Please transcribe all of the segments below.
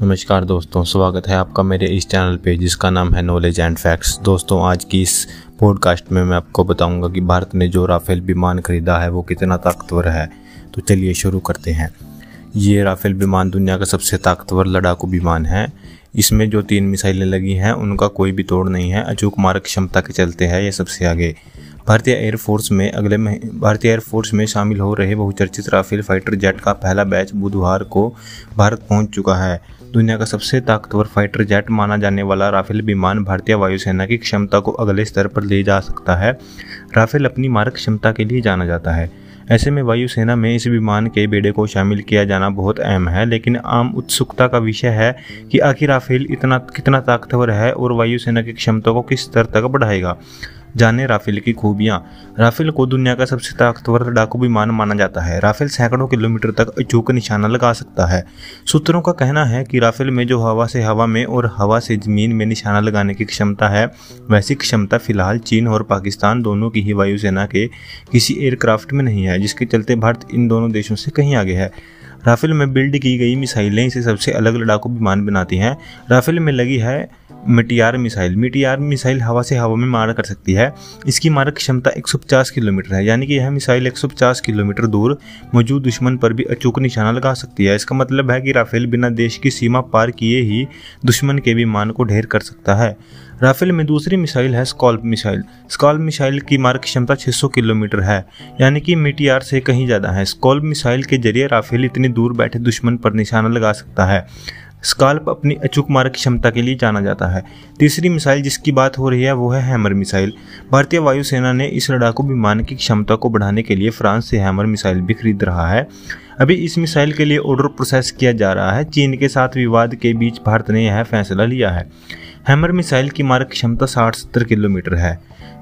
नमस्कार दोस्तों, स्वागत है आपका मेरे इस चैनल पे जिसका नाम है नॉलेज एंड फैक्ट्स दोस्तों, आज की इस पॉडकास्ट में मैं आपको बताऊँगा कि भारत ने जो राफेल विमान खरीदा है, वो कितना ताकतवर है। तो चलिए शुरू करते हैं। ये राफेल विमान दुनिया का सबसे ताकतवर लड़ाकू विमान है। इसमें जो तीन मिसाइलें लगी हैं, उनका कोई भी तोड़ नहीं है। अचूक मारक क्षमता के चलते हैं ये सबसे आगे। भारतीय एयरफोर्स में अगले भारतीय एयरफोर्स में शामिल हो रहे बहुचर्चित राफेल फाइटर जेट का पहला बैच बुधवार को भारत पहुँच चुका है। दुनिया का सबसे ताकतवर फाइटर जेट माना जाने वाला राफेल विमान भारतीय वायुसेना की क्षमता को अगले स्तर पर ले जा सकता है। राफेल अपनी मारक क्षमता के लिए जाना जाता है। ऐसे में वायुसेना में इस विमान के बेड़े को शामिल किया जाना बहुत अहम है, लेकिन आम उत्सुकता का विषय है कि आखिर राफेल इतना, कितना ताकतवर है और वायुसेना की क्षमता को किस स्तर तक बढ़ाएगा। जाने राफेल की खूबियाँ। राफेल को दुनिया का सबसे ताकतवर लड़ाकू विमान माना जाता है। राफेल सैकड़ों किलोमीटर तक अचूक निशाना लगा सकता है। सूत्रों का कहना है कि राफेल में जो हवा से हवा में और हवा से ज़मीन में निशाना लगाने की क्षमता है, वैसी क्षमता फ़िलहाल चीन और पाकिस्तान दोनों की ही वायुसेना के किसी एयरक्राफ्ट में नहीं है, जिसके चलते भारत इन दोनों देशों से कहीं आगे है। राफेल में बिल्ड की गई मिसाइलें इसे सबसे अलग लड़ाकू विमान बनाती हैं। राफेल में लगी है मिटियार मिसाइल। मिटियार मिसाइल हवा से हवा में मार कर सकती है। इसकी मारक क्षमता 150 किलोमीटर है, यानी कि यह मिसाइल 150 किलोमीटर दूर मौजूद दुश्मन पर भी अचूक निशाना लगा सकती है। इसका मतलब है कि राफेल बिना देश की सीमा पार किए ही दुश्मन के विमान को ढेर कर सकता है। राफेल में दूसरी मिसाइल है स्कॉल्प मिसाइल। स्कॉल्प मिसाइल की मारक क्षमता 600 किलोमीटर है, यानी कि मिटियार से कहीं ज़्यादा है। स्कॉल्प मिसाइल के ज़रिए राफेल इतनी दूर बैठे दुश्मन पर निशाना लगा सकता है। स्काल्प अपनी अचूक मारक क्षमता के लिए जाना जाता है। तीसरी मिसाइल जिसकी बात हो रही है, वो है हैमर मिसाइल। भारतीय वायुसेना ने इस लड़ाकू विमान की क्षमता को बढ़ाने के लिए फ्रांस से हैमर मिसाइल भी खरीद रहा है। अभी इस मिसाइल के लिए ऑर्डर प्रोसेस किया जा रहा है। चीन के साथ विवाद के बीच भारत ने यह फैसला लिया है। हैमर मिसाइल की मारक क्षमता साठ सत्तर किलोमीटर है।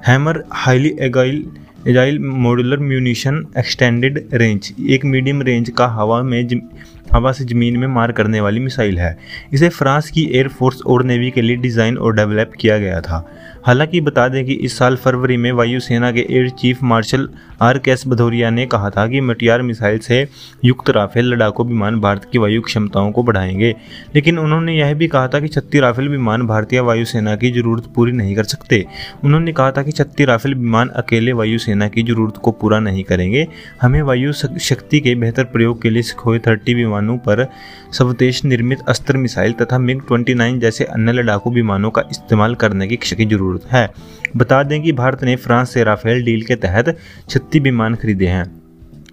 HAMMER highly agile, agile modular munition extended range, एक मीडियम रेंज का हवा में हवा से ज़मीन में मार करने वाली मिसाइल है। इसे फ्रांस की एयरफोर्स और नेवी के लिए डिज़ाइन और डेवलप किया गया था। हालाँकि बता दें कि इस साल फरवरी में वायुसेना के air chief marshal R K S Bhadauria ने कहा था कि मटियार मिसाइल से युक्त राफेल लड़ाकू विमान भारत की वायु क्षमताओं को बढ़ाएँगे। लेकिन उन्होंने यह भी कहा था कि छत्तीस राफेल विमान भारतीय वायुसेना की ज़रूरत पूरी नहीं कर सकते। उन्होंने कहा था कि छत्तीस राफेल विमान अकेले वायुसेना की ज़रूरत को पूरा नहीं करेंगे। हमें वायु शक्ति के बेहतर प्रयोग के लिए सिखोए थर्टी विमानों पर स्वदेश निर्मित अस्त्र, मिसाइल तथा मिग ट्वेंटी जैसे अन्य लड़ाकू विमानों का इस्तेमाल करने की ज़रूरत है। बता दें कि भारत ने फ्रांस से राफेल डील के तहत छत्तीस विमान खरीदे हैं।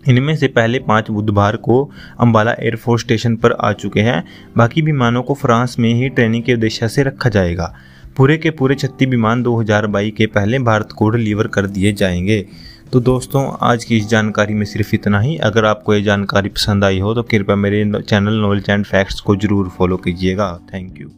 इनमें से पहले पाँच बुधवार को अंबाला एयरफोर्स स्टेशन पर आ चुके हैं। बाकी विमानों को फ्रांस में ही ट्रेनिंग के उद्देश्य से रखा जाएगा। पूरे के पूरे छत्तीस विमान 2022 के पहले भारत को डिलीवर कर दिए जाएँगे। तो दोस्तों, आज की इस जानकारी में सिर्फ़ इतना ही। अगर आपको ये जानकारी पसंद आई हो तो कृपया मेरे चैनल नॉलेज एंड फैक्ट्स को ज़रूर फॉलो कीजिएगा। Thank you.